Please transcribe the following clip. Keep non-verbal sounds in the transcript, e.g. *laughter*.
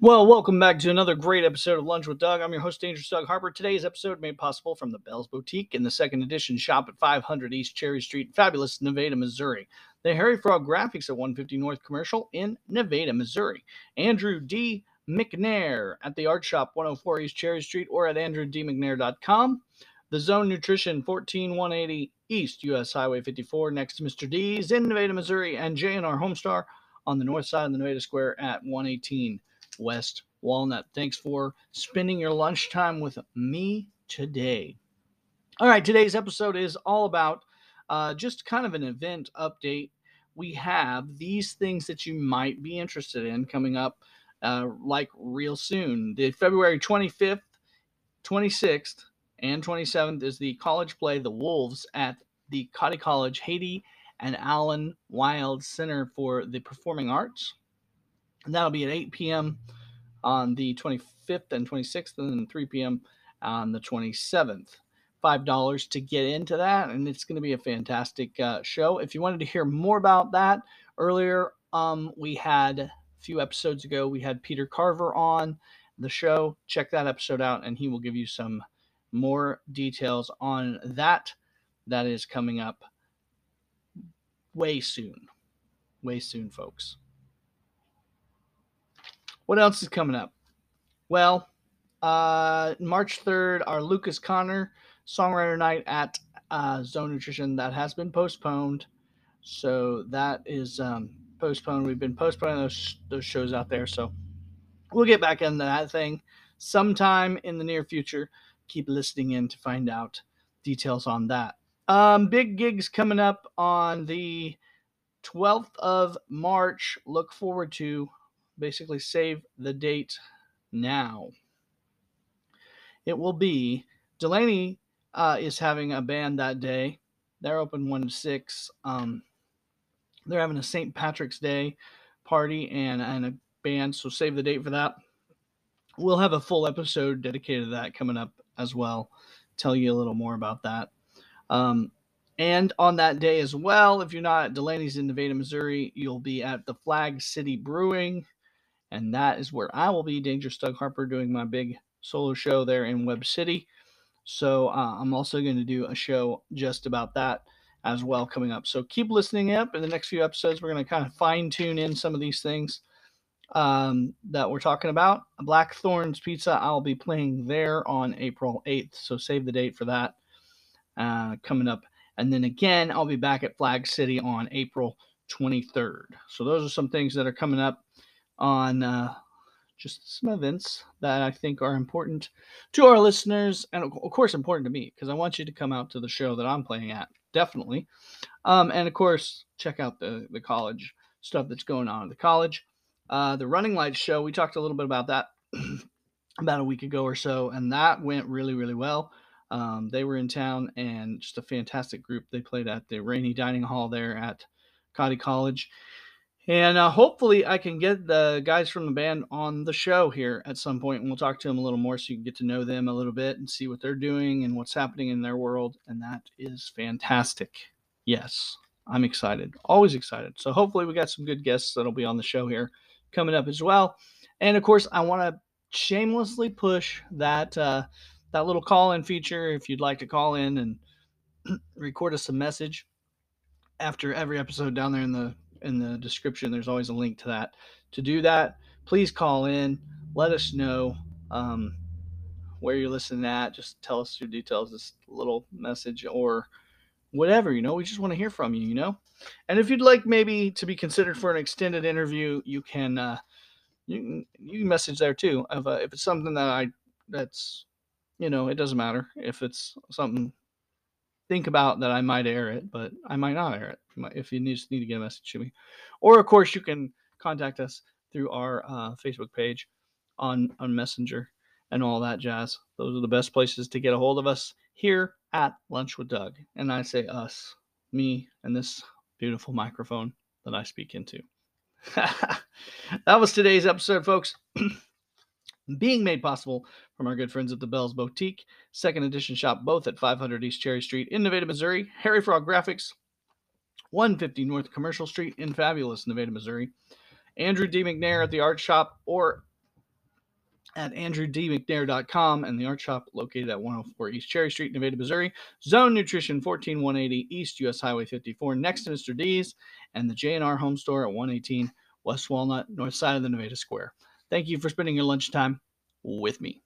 Well, welcome back to another great episode of Lunch with Doug. I'm your host, Dangerous Doug Harper. Today's episode made possible from the Bell's Boutique in the second edition shop at 500 East Cherry Street, fabulous Nevada, Missouri. The Harry Frog Graphics at 150 North Commercial in Nevada, Missouri. Andrew D. McNair at the Art Shop, 104 East Cherry Street, or at andrewdmcnair.com. The Zone Nutrition, 14180 East US Highway 54, next to Mr. D's in Nevada, Missouri, and J&R Homestar on the north side of the Nevada Square at 118 West Walnut. Thanks for spending your lunchtime with me today. All right, today's episode is all about uh, just kind of an event update. We have these things that you might be interested in coming up uh, like real soon. The February 25th, 26th, and 27th is the college play The Wolves at the Cottey College Haidee and Allen Wild Center for the Performing Arts. And that'll be at 8 p.m. on the 25th and 26th, and then 3 p.m. on the 27th. $5 to get into that, and it's going to be a fantastic uh, show. If you wanted to hear more about that, earlier um, we had a few episodes ago, we had Peter Carver on the show. Check that episode out, and he will give you some more details on that. That is coming up way soon. Way soon, folks. What else is coming up? Well, uh, March 3rd, our Lucas Connor songwriter night at uh, Zone Nutrition that has been postponed. So that is um, postponed. We've been postponing those those shows out there. So we'll get back into that thing sometime in the near future. Keep listening in to find out details on that. Um, big gigs coming up on the 12th of March. Look forward to basically save the date now. It will be Delaney uh, is having a band that day. They're open one to six. Um, they're having a St. Patrick's Day party and and a band, so save the date for that. We'll have a full episode dedicated to that coming up as well. Tell you a little more about that. Um, and on that day as well, if you're not at Delaney's in Nevada, Missouri, you'll be at the Flag City Brewing and that is where I will be, Dangerous Doug Harper, doing my big solo show there in Webb City. So uh, I'm also going to do a show just about that as well coming up. So keep listening up. In the next few episodes, we're going to kind of fine tune in some of these things um, that we're talking about. Blackthorns Pizza, I'll be playing there on April 8th. So save the date for that uh, coming up. And then again, I'll be back at Flag City on April 23rd. So those are some things that are coming up on uh, just some events that I think are important to our listeners, and of course important to me because I want you to come out to the show that I'm playing at, definitely. Um, and of course, check out the the college stuff that's going on at the college. Uh, the Running Lights show, we talked a little bit about that *clears throat* about a week ago or so, and that went really, really well. Um, they were in town and just a fantastic group. They played at the Rainy Dining Hall there at Cottey College and uh, hopefully, I can get the guys from the band on the show here at some point, and we'll talk to them a little more so you can get to know them a little bit and see what they're doing and what's happening in their world. And that is fantastic. Yes, I'm excited. Always excited. So hopefully, we got some good guests that'll be on the show here coming up as well. And of course, I want to shamelessly push that uh, that little call-in feature. If you'd like to call in and *clears throat* record us a message after every episode down there in the in the description. There's always a link to that. To do that, please call in. Let us know um, where you're listening at. Just tell us your details, this little message or whatever. You know, we just want to hear from you. You know, and if you'd like maybe to be considered for an extended interview, you can uh, you can you can message there too. If uh, if it's something that I that's you know it doesn't matter if it's something think about that I might air it, but I might not air it if you just need to get a message to me. Or, of course, you can contact us through our uh, Facebook page on, on Messenger and all that jazz. Those are the best places to get a hold of us here at Lunch with Doug. And I say us, me, and this beautiful microphone that I speak into. *laughs* that was today's episode, folks. *clears throat* being made possible from our good friends at the Bell's Boutique, second edition shop, both at 500 East Cherry Street in Nevada, Missouri. Harry Frog Graphics, 150 North Commercial Street in fabulous Nevada, Missouri. Andrew D. McNair at the Art Shop or at andrewdmcnair.com and the art shop located at 104 East Cherry Street, Nevada, Missouri. Zone Nutrition 14180 East US Highway 54 next to Mr. D's and the J&R Home Store at 118 West Walnut, north side of the Nevada Square. Thank you for spending your lunchtime with me.